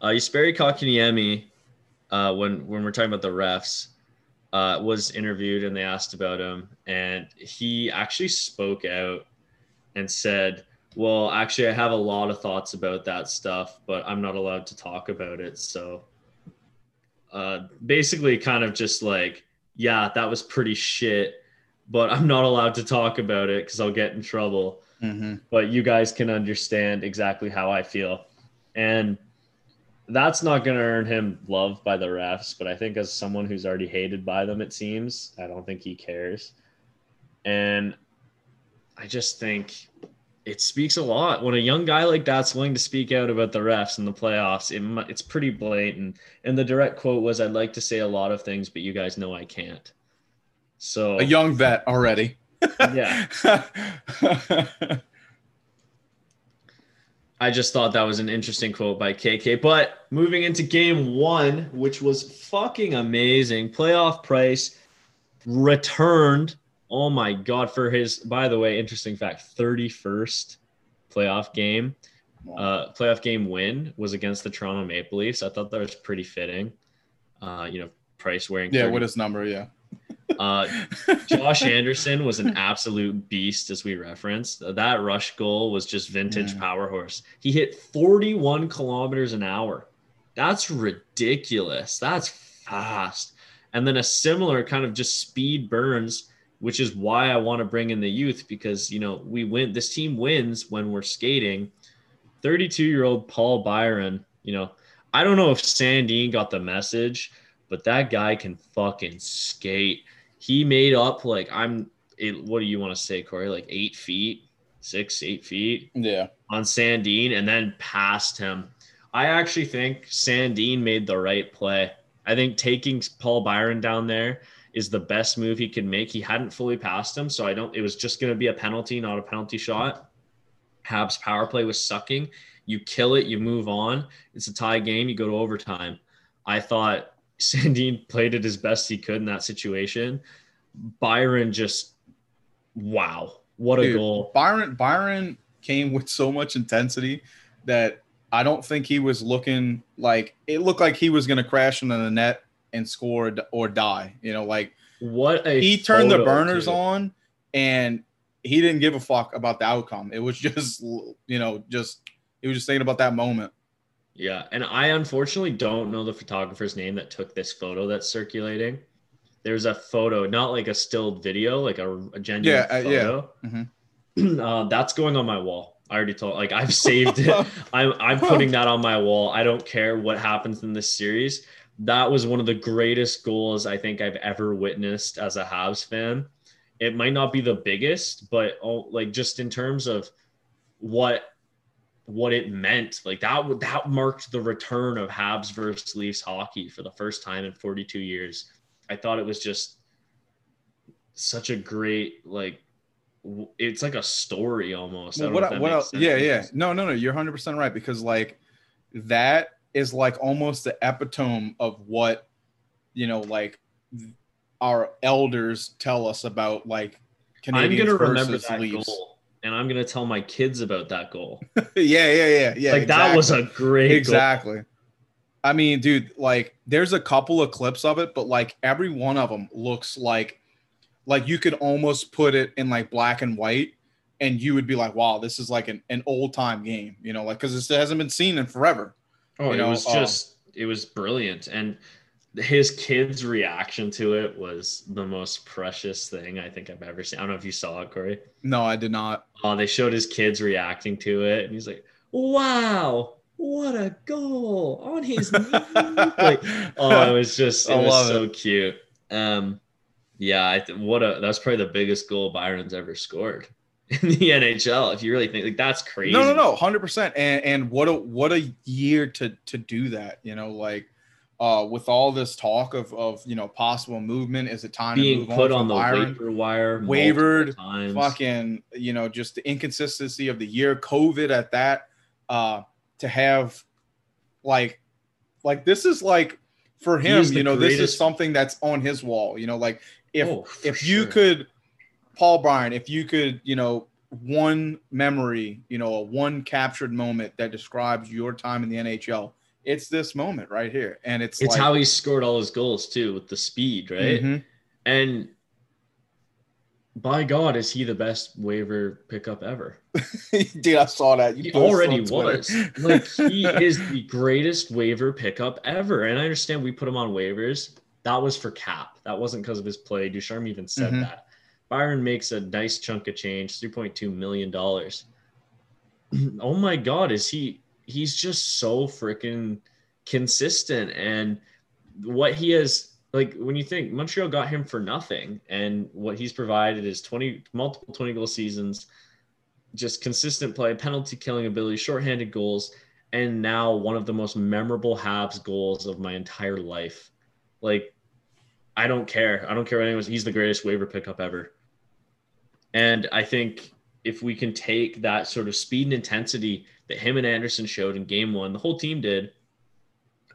Uh, Jesperi Kotkaniemi, uh, when when we're talking about the refs, uh, was interviewed and they asked about him, and he actually spoke out and said, "Well, actually, I have a lot of thoughts about that stuff, but I'm not allowed to talk about it." So, uh, basically, kind of just like, "Yeah, that was pretty shit." But I'm not allowed to talk about it because I'll get in trouble but you guys can understand exactly how I feel. And that's not going to earn him love by the refs, but I think as someone who's already hated by them, it seems, I don't think he cares. And I just think it speaks a lot when a young guy like that's willing to speak out about the refs in the playoffs. It, it's pretty blatant. And the direct quote was, I'd like to say a lot of things, but you guys know I can't. So, A young vet already. yeah. I just thought that was an interesting quote by KK. But moving into game one, which was fucking amazing, playoff price returned. Oh my God, for his, by the way, interesting fact 31st playoff game. Uh, playoff game win was against the Toronto Maple Leafs. I thought that was pretty fitting. Uh, you know, Price wearing yeah, 30 what his number? Yeah. Uh, Josh Anderson was an absolute beast, as we referenced. That rush goal was just vintage Mm. power horse. He hit 41 kilometers an hour. That's ridiculous. That's fast. And then a similar kind of just speed burns, which is why I want to bring in the youth because, you know, we win. This team wins when we're skating. 32 year old Paul Byron, you know, I don't know if Sandin got the message, but that guy can fucking skate. He made up like I'm. It, what do you want to say, Corey? Like eight feet, six, eight feet Yeah. on Sandin, and then passed him. I actually think Sandin made the right play. I think taking Paul Byron down there is the best move he could make. He hadn't fully passed him, so I don't. It was just going to be a penalty, not a penalty shot. Habs power play was sucking. You kill it, you move on. It's a tie game. You go to overtime. I thought Sandin played it as best he could in that situation. Byron just, wow, what a Dude, goal! Byron Byron came with so much intensity that I don't think he was looking like it looked like he was going to crash into the net and score or die. You know, like What a he turned the burners too. on and he didn't give a fuck about the outcome. It was just you know just he was just thinking about that moment. Yeah, and I unfortunately don't know the photographer's name that took this photo that's circulating. There's a photo, not like a stilled video, like a, a genuine Yeah, uh, yeah. photo. Mhm. uh, that's going on my wall. I already told, like I've saved it. I'm I'm putting that on my wall. I don't care what happens in this series. That was one of the greatest goals I think I've ever witnessed as a Habs fan. It might not be the biggest, but oh, like just in terms of what what it meant. Like that would that marked the return of Habs versus Leafs hockey for the first time in 42 years. I thought it was just such a great like it's like a story almost. Well, what I- what else? Yeah, yeah. No, no, no. You're 100 percent right because like that is like almost the epitome of what you know, like our elders tell us about like I'm Canadians gonna remember versus that Leafs. goal, and I'm gonna tell my kids about that goal. yeah, yeah, yeah, yeah. like that was a great goal. exactly. I mean, dude, like there's a couple of clips of it, but like every one of them looks like like you could almost put it in like black and white and you would be like, wow, this is like an, an old time game, you know, like because it hasn't been seen in forever. Oh, it know, was um, just it was brilliant, and his kids' reaction to it was the most precious thing I think I've ever seen. I don't know if you saw it, Corey. No, I did not. Oh, they showed his kids reacting to it, and he's like, "Wow, what a goal on his knee!" like, oh, it was just it was so cute. Um, yeah, I th- what a that's probably the biggest goal Byron's ever scored in the NHL. If you really think like that's crazy. No, no, no, hundred percent. And and what a what a year to to do that. You know, like uh with all this talk of of you know possible movement, is it time to being move put on, on the Byron? waiver wire, Wavered, fucking you know just the inconsistency of the year covid at that uh to have like like this is like for him you know this is something that's on his wall you know like if Oh, if you could paul byron if you could you know one memory you know a one captured moment that describes your time in the nhl it's this moment right here and it's it's like, how he scored all his goals too with the speed, right? Mhm. And by God, is he the best waiver pickup ever? dude i saw that you He already was. Like he is the greatest waiver pickup ever. And I understand we put him on waivers. That was for cap. That wasn't because of his play. Ducharme even said Mhm. that. Byron makes a nice chunk of change, three point two million dollars. oh my God, is he? He's just so freaking consistent, and what he has. Like when you think Montreal got him for nothing, and what he's provided is twenty multiple twenty goal seasons, just consistent play, penalty killing ability, shorthanded goals, and now one of the most memorable Habs goals of my entire life. Like, I don't care. I don't care what anyone. He's the greatest waiver pickup ever. And I think if we can take that sort of speed and intensity that him and Anderson showed in game one, the whole team did.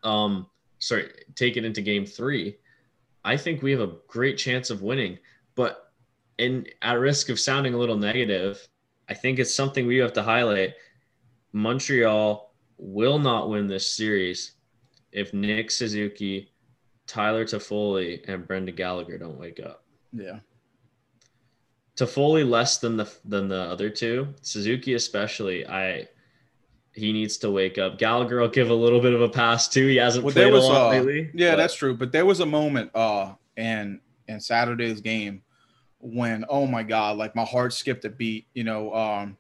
Um, sorry, take it into game three. I think we have a great chance of winning. But in at risk of sounding a little negative, I think it's something we have to highlight. Montreal will not win this series if Nick Suzuki, Tyler Toffoli, and Brendan Gallagher don't wake up. yeah Toffoli less than the than the other two. Suzuki especially. I he needs to wake up. Gallagher will give a little bit of a pass too. He hasn't Well, played was a lot uh, lately. yeah, but- that's true. But there was a moment uh in in Saturday's game when oh my god, like my heart skipped a beat. You know, um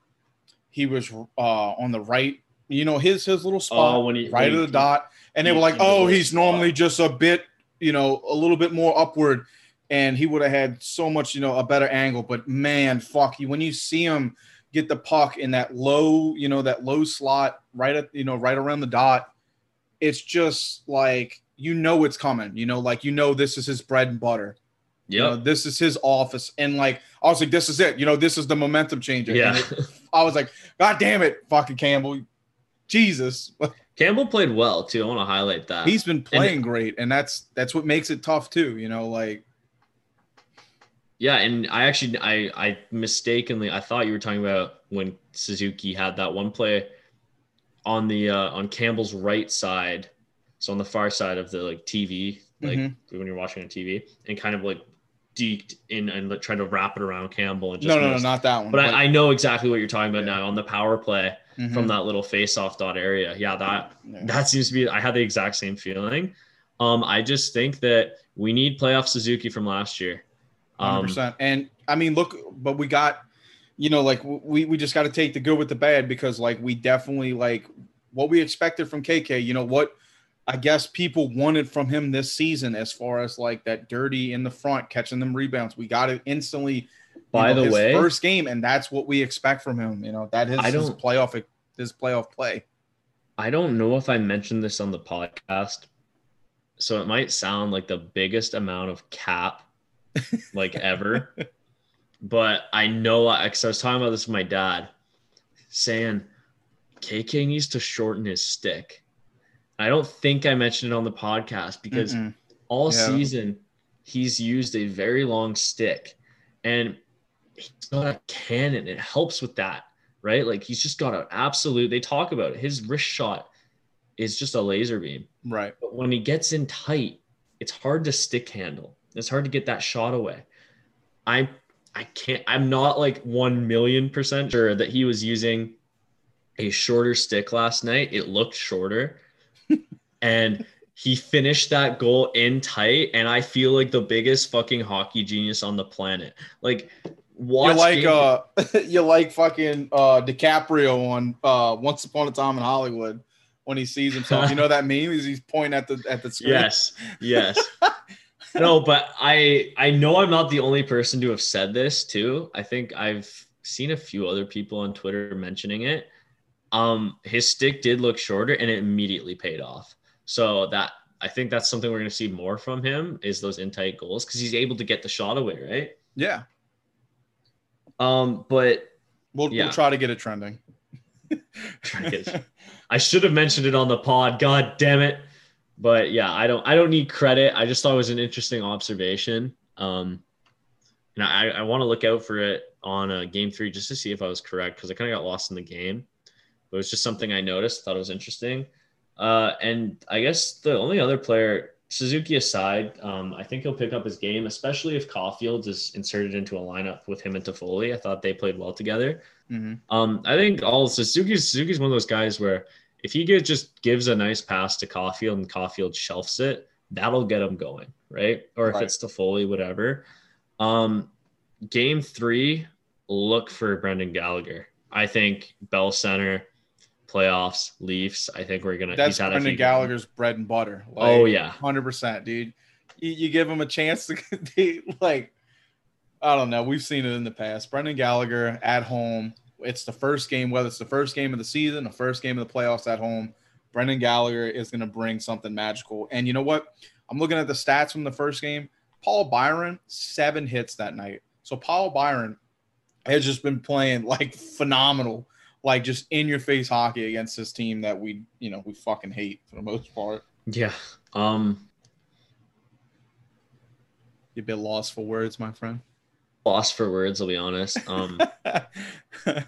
he was uh on the right, you know, his his little spot Oh, when he- right when of he- the dot, and they he- were like, oh, he's spot. normally just a bit, you know, a little bit more upward, and he would have had so much, you know, a better angle. But man, fuck you, when you see him get the puck in that low, you know, that low slot right at, you know, right around the dot it's just like you know it's coming. You know, like you know this is his bread and butter. You know, this is his office, and like I was like, this is it. You know, this is the momentum changer. Yeah. It- I was like, God damn it, fucking Campbell, Jesus, Campbell played well too. I want to highlight that. he's been playing great, and that's that's what makes it tough too. You know, like Yeah, and I actually I I mistakenly I thought you were talking about when Suzuki had that one play on the uh on Campbell's right side, so on the far side of the like TV, like Mhm. when you're watching on TV, and kind of like deked in and like, tried to wrap it around Campbell and just no, no, no, not that one. But I, I know exactly what you're talking about Yeah. now on the power play mhm, from that little face-off dot area. Yeah, that yeah. that seems to be I had the exact same feeling. Um, I just think that we need playoff Suzuki from last year. Um, percent. And I mean, look, but we got, you know, like we we just got to take the good with the bad because like we definitely like what we expected from KK. You know what? I guess people wanted from him this season as far as like that dirty in the front, catching them rebounds. We got it instantly. you By know, the way- first game, and that's what we expect from him. You know that is I his playoff. His playoff play. I don't know if I mentioned this on the podcast, so it might sound like the biggest amount of cap like ever. but I know because I was talking about this with my dad, saying KK needs to shorten his stick. I don't think I mentioned it on the podcast because Mm-mm. all Yeah. season he's used a very long stick and he's got a cannon. It helps with that, right? Like he's just got an absolute, they talk about it. His wrist shot is just a laser beam. Right. But when he gets in tight, it's hard to stick handle. It's hard to get that shot away. I I can't I'm not like 1 million percent sure that he was using a shorter stick last night. It looked shorter. and he finished that goal in tight and I feel like the biggest fucking hockey genius on the planet. Like watch you like game- uh you like fucking uh DiCaprio on uh Once Upon a Time in Hollywood when he sees himself. You know that meme is he's pointing at the at the screen. Yes, yes. No, but I I know I'm not the only person to have said this too. I think I've seen a few other people on Twitter mentioning it. Um, his stick did look shorter, and it immediately paid off. So that I think that's something we're going to see more from him is those in tight goals because he's able to get the shot away, right? Yeah. Um, but We'll, Yeah. we'll try to get it trending. Try to get I should have mentioned it on the pod. God damn it. But yeah, I don't I don't need credit. I just thought it was an interesting observation. Um and I, I want to look out for it on uh, game three just to see if I was correct because I kind of got lost in the game. But it was just something I noticed, thought it was interesting. Uh, and I guess the only other player, Suzuki aside, um, I think he'll pick up his game, especially if Caufield is inserted into a lineup with him and Toffoli. I thought they played well together. Mhm. Um, I think all Suzuki Suzuki's one of those guys where if he gives, just gives a nice pass to Caufield and Caufield shelves it, that'll get him going, right? Or if Right. it's to Foley, whatever. Um, game three, look for Brendan Gallagher. I think Bell Center, playoffs, Leafs. I think we're gonna. That's he's had Brendan few- Gallagher's bread and butter. oh yeah, hundred percent, dude. You, you give him a chance to they, like. I don't know. We've seen it in the past. Brendan Gallagher at home. It's the first game, whether it's the first game of the season, the first game of the playoffs at home. Brendan Gallagher is going to bring something magical. And you know what? I'm looking at the stats from the first game. Paul Byron, seven hits that night. So Paul Byron has just been playing like phenomenal, like just in your face hockey against this team that we, you know, we fucking hate for the most part. yeah. Um, You've been lost for words, my friend. Lost for words. I'll be honest. Um.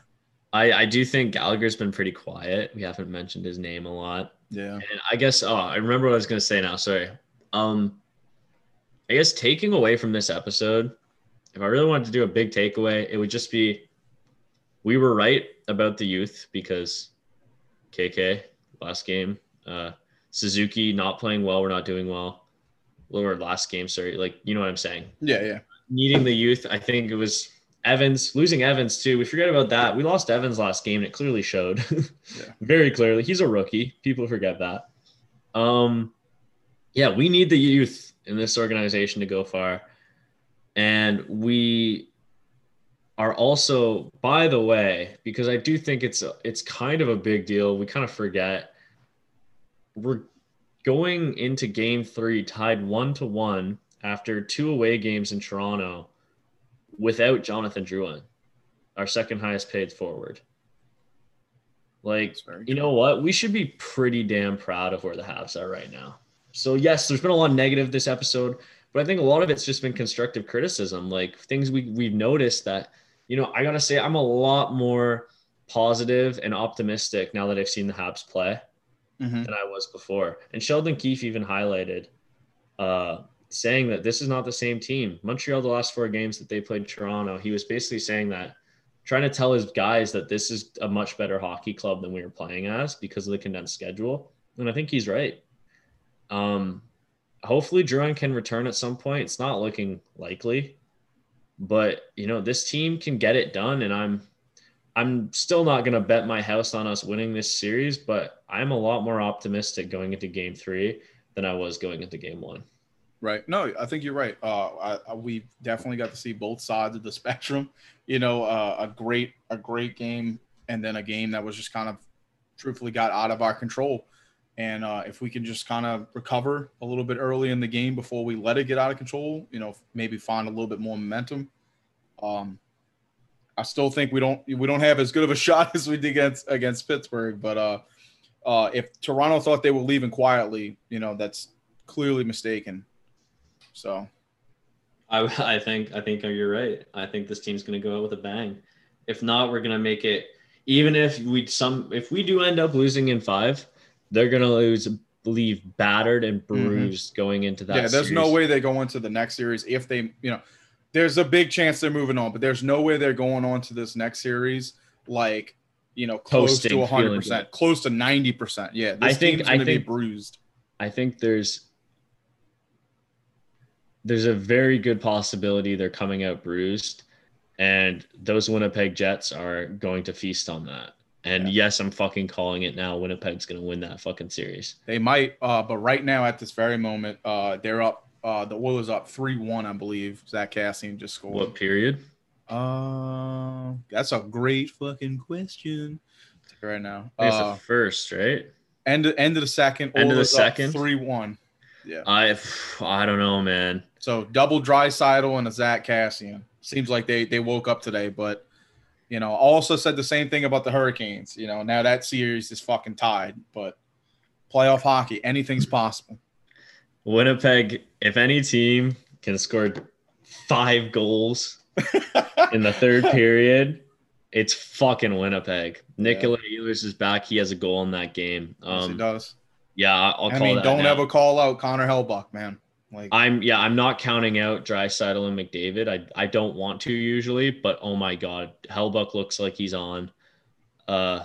I, I do think Gallagher's been pretty quiet. We haven't mentioned his name a lot. yeah. And I guess oh, I remember what I was gonna say now. Sorry. Um I guess taking away from this episode, if I really wanted to do a big takeaway, it would just be we were right about the youth because KK last game, uh Suzuki not playing well, we're not doing well. Lower last game, sorry. Like you know what I'm saying Yeah. Yeah. Needing the youth. I think it was Evans losing Evans too. We forget about that. We lost Evans last game. And it clearly showed Yeah. very clearly. He's a rookie. People forget that. Um, yeah, we need the youth in this organization to go far, and we are also, by the way, because I do think it's it's kind of a big deal. We kind of forget we're going into game three tied one to one after two away games in Toronto without Jonathan Drouin, our second highest paid forward. Like, you know what? We should be pretty damn proud of where the Habs are right now. So, yes, there's been a lot of negative this episode, but I think a lot of it's just been constructive criticism, like things we, we've noticed that, you know, I got to say, I'm a lot more positive and optimistic now that I've seen the Habs play Mhm. than I was before. And Sheldon Keefe even highlighted uh, saying that this is not the same team. Montreal, the last four games that they played Toronto, he was basically saying that, trying to tell his guys that this is a much better hockey club than we were playing as because of the condensed schedule. And I think he's right. Um, hopefully, Drouin can return at some point. It's not looking likely, but you know this team can get it done, and I'm I'm still not going to bet my house on us winning this series, but I'm a lot more optimistic going into game three than I was going into game one. Right. No, I think you're right. Uh, we definitely got to see both sides of the spectrum. You know, uh, a great, a great game, and then a game that was just kind of truthfully got out of our control. And uh, if we can just kind of recover a little bit early in the game before we let it get out of control, you know, maybe find a little bit more momentum. Um, I still think we don't we don't have as good of a shot as we did against against Pittsburgh. But uh, uh, if Toronto thought they were leaving quietly, you know, that's clearly mistaken. So I, I think I think you're right. I think this team's going to go out with a bang. If not, we're going to make it. Even if we some if we do end up losing in five, they're going to lose leave battered and bruised mm-hmm. going into that. Yeah, there's series. no way they go into the next series if they, you know, there's a big chance they're moving on, but there's no way they're going on to this next series like, you know, close Posting, to 100%, close to 90%. Yeah, I think I think be bruised. I think there's there's a very good possibility they're coming out bruised and those Winnipeg Jets are going to feast on that. And yeah. yes, I'm fucking calling it now. Winnipeg's going to win that fucking series. They might, uh, but right now at this very moment, uh, they're up. Uh, the Oilers up three one, I believe. Zack Kassian just scored. What period? Uh, that's a great fucking question. Right now, it's uh, the first, right? End end of the second. End Oilers of the second. Three one. Yeah. I I don't know, man. So double Draisaitl and a Zack Kassian. Seems like they they woke up today, but you know, also said the same thing about the Hurricanes. You know, now that series is fucking tied, but playoff hockey, anything's possible. Winnipeg, if any team can score five goals in the third period, it's fucking Winnipeg. Nikolai yeah. Ehlers is back. He has a goal in that game. Um, yes, he um, does. Yeah, I'll I mean, don't now. ever call out Connor Hellebuyck, man. Like I'm yeah, I'm not counting out Draisaitl and McDavid. I I don't want to usually, but oh my god, Hellebuyck looks like he's on. Uh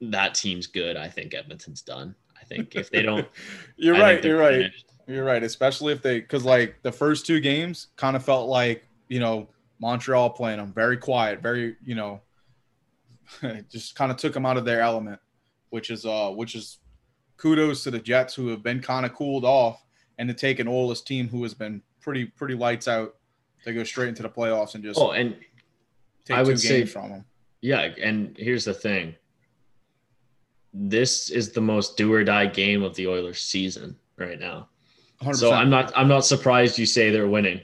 that team's good. I think Edmonton's done. I think if they don't You're I right, you're finished. right. You're right, especially if they cuz like the first two games kind of felt like, you know, Montreal playing them very quiet, very, you know, just kind of took them out of their element, which is uh which is kudos to the Jets who have been kind of cooled off and to take an Oilers team who has been pretty pretty lights out to go straight into the playoffs and just oh and I would say from them. Yeah, and here's the thing. This is the most do or die game of the Oilers season right now. 100%. So I'm not I'm not surprised you say they're winning.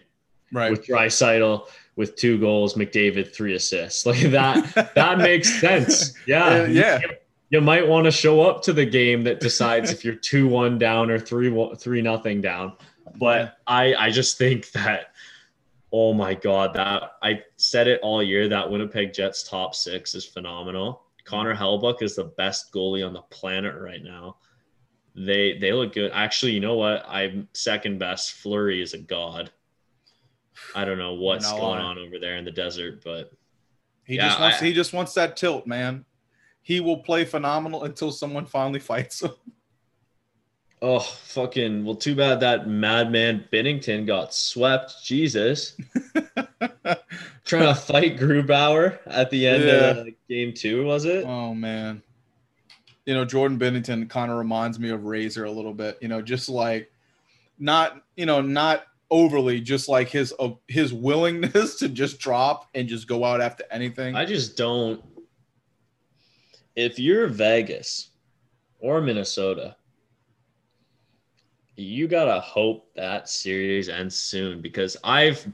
Right. With Draisaitl with two goals, McDavid three assists. Like that that makes sense. Yeah. yeah you might want to show up to the game that decides if you're two one down or three three nothing down. But I I just think that oh my god that I said it all year that Winnipeg Jets top six is phenomenal. Connor Hellebuyck is the best goalie on the planet right now. They they look good. Actually, you know what? I'm second best. Fleury is a god. I don't know what's going on over there in the desert, but he yeah, just wants I, he just wants that tilt, man he will play phenomenal until someone finally fights him. Oh, fucking. Well, too bad that madman Binnington got swept. Jesus. Trying to fight Grubauer at the end yeah. of game two, was it? Oh, man. You know, Jordan Binnington kind of reminds me of Razor a little bit, you know, just like not, you know, not overly, just like his uh, his willingness to just drop and just go out after anything. I just don't if you're Vegas or Minnesota, you gotta hope that series ends soon because I've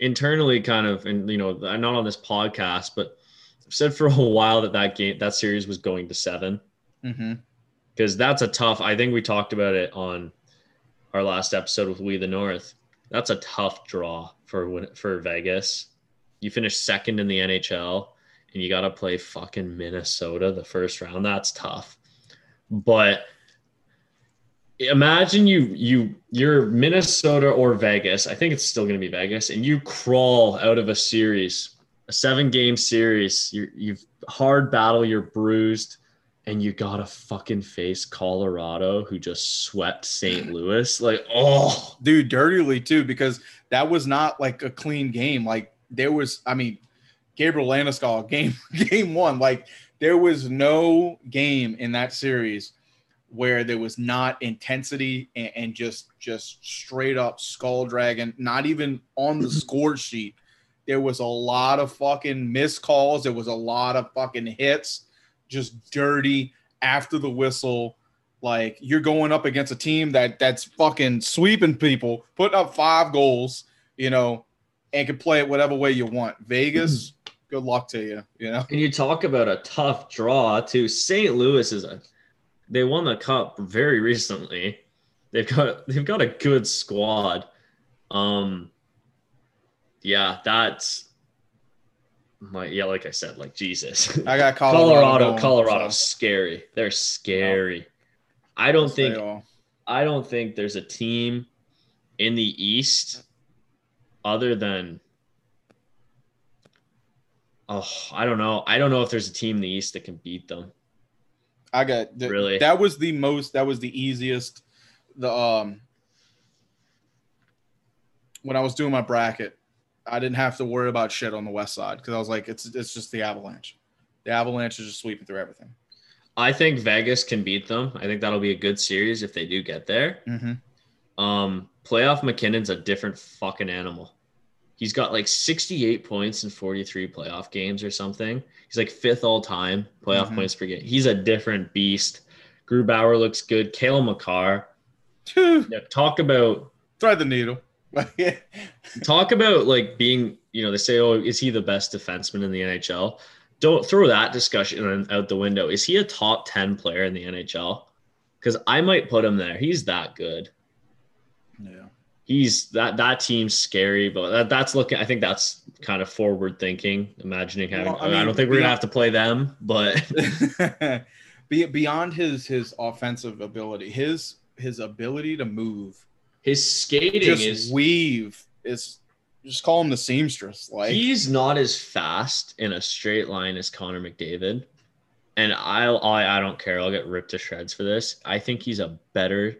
internally kind of, and you know, I'm not on this podcast, but I've said for a while that that game, that series was going to 7 because mm-hmm. that's a tough. I think we talked about it on our last episode with We the North. That's a tough draw for for Vegas. You finish second in the NHL and you got to play fucking Minnesota the first round. That's tough. But imagine you you you're Minnesota or Vegas. I think it's still going to be Vegas, and you crawl out of a series, a seven game series. You you've hard battle. You're bruised. And you gotta fucking face Colorado, who just swept St. Louis. Like, oh, dude, dirtily too, because that was not like a clean game. Like, there was, I mean, Gabriel Landeskog game game one. Like there was no game in that series where there was not intensity and, and just just straight up skull dragon. Not even on the score sheet. There was a lot of fucking missed calls. There was a lot of fucking hits. just dirty after the whistle. Like you're going up against a team that that's fucking sweeping people, putting up five goals, you know, and can play it whatever way you want. Vegas, good luck to you. You know, And you talk about a tough draw too. St. Louis is a they won the cup very recently. They've got they've got a good squad. Um yeah, that's my yeah, like I said, like Jesus. I got Colorado. Colorado, going, Colorado's so scary. They're scary. I don't think I don't think there's a team in the East other than oh, I don't know. I don't know if there's a team in the East that can beat them. I got th- Really? That was the most. That was the easiest. The um. When I was doing my bracket, I didn't have to worry about shit on the west side because I was like, it's it's just the Avalanche. The Avalanche is just sweeping through everything. I think Vegas can beat them. I think that'll be a good series if they do get there. Mm-hmm. Um, playoff MacKinnon's a different fucking animal. He's got like 68 points in 43 playoff games or something. He's like fifth all time playoff Mhm. points per game. He's a different beast. Grubauer looks good. Cale Makar. Talk about Thread the needle. talk about like being, you know, they say, oh, is he the best defenseman in the NHL? Don't throw that discussion out the window. Is he a top 10 player in the NHL? Because I might put him there. He's that good. He's that that team's scary, but that, that's looking. I think that's kind of forward thinking, imagining having. Well, I I, don't think we're gonna have to play them, but beyond his his offensive ability, his his ability to move, his skating just is. weave is just call him the seamstress. Like he's not as fast in a straight line as Connor McDavid, and I'll I, I don't care. I'll get ripped to shreds for this. I think he's a better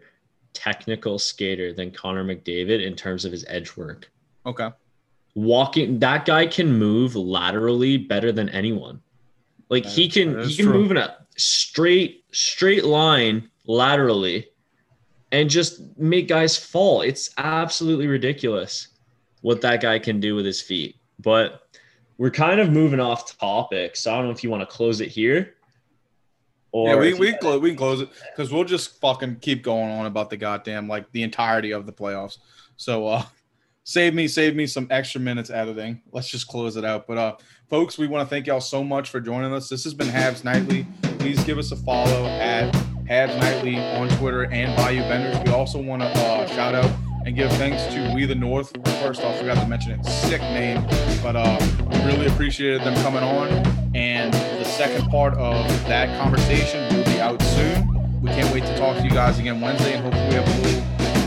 technical skater than Connor McDavid in terms of his edge work. okay. walking that guy can move laterally better than anyone like That he can that he can true. move in a straight straight line laterally and just make guys fall it's absolutely ridiculous what that guy can do with his feet but we're kind of moving off topic so i don't know if you want to close it here or yeah, we we you- can close, we can close it because we'll just fucking keep going on about the goddamn like the entirety of the playoffs. So uh save me save me some extra minutes editing. Let's just close it out. But uh folks, we want to thank y'all so much for joining us. This has been Habs Nightly. Please give us a follow at Habs Nightly on Twitter and Bayou Benders. We also want to uh, shout out and give thanks to We the North. First off, forgot to mention it. Sick name, but uh, really appreciated them coming on. And the second part of that conversation will be out soon. We can't wait to talk to you guys again Wednesday, and hopefully we have a little,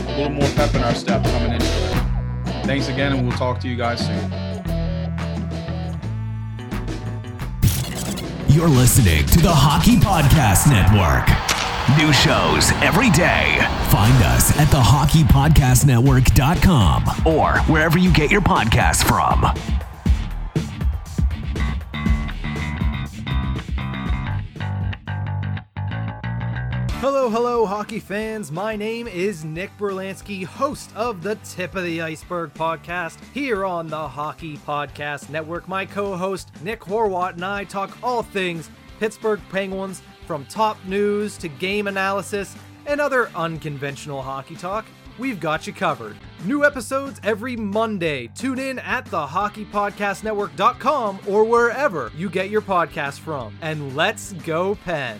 a little more pep in our step coming into it. Thanks again, and we'll talk to you guys soon. You're listening to the Hockey Podcast Network. New shows every day. Find us at thehockeypodcastnetwork.com or wherever you get your podcasts from. Hello, hello, hockey fans. My name is Nick Berlansky, host of the Tip of the Iceberg podcast here on the Hockey Podcast Network. My co host, Nick Horwat, and I talk all things Pittsburgh Penguins from top news to game analysis and other unconventional hockey talk. We've got you covered. New episodes every Monday. Tune in at thehockeypodcastnetwork.com or wherever you get your podcast from. And let's go, Pen.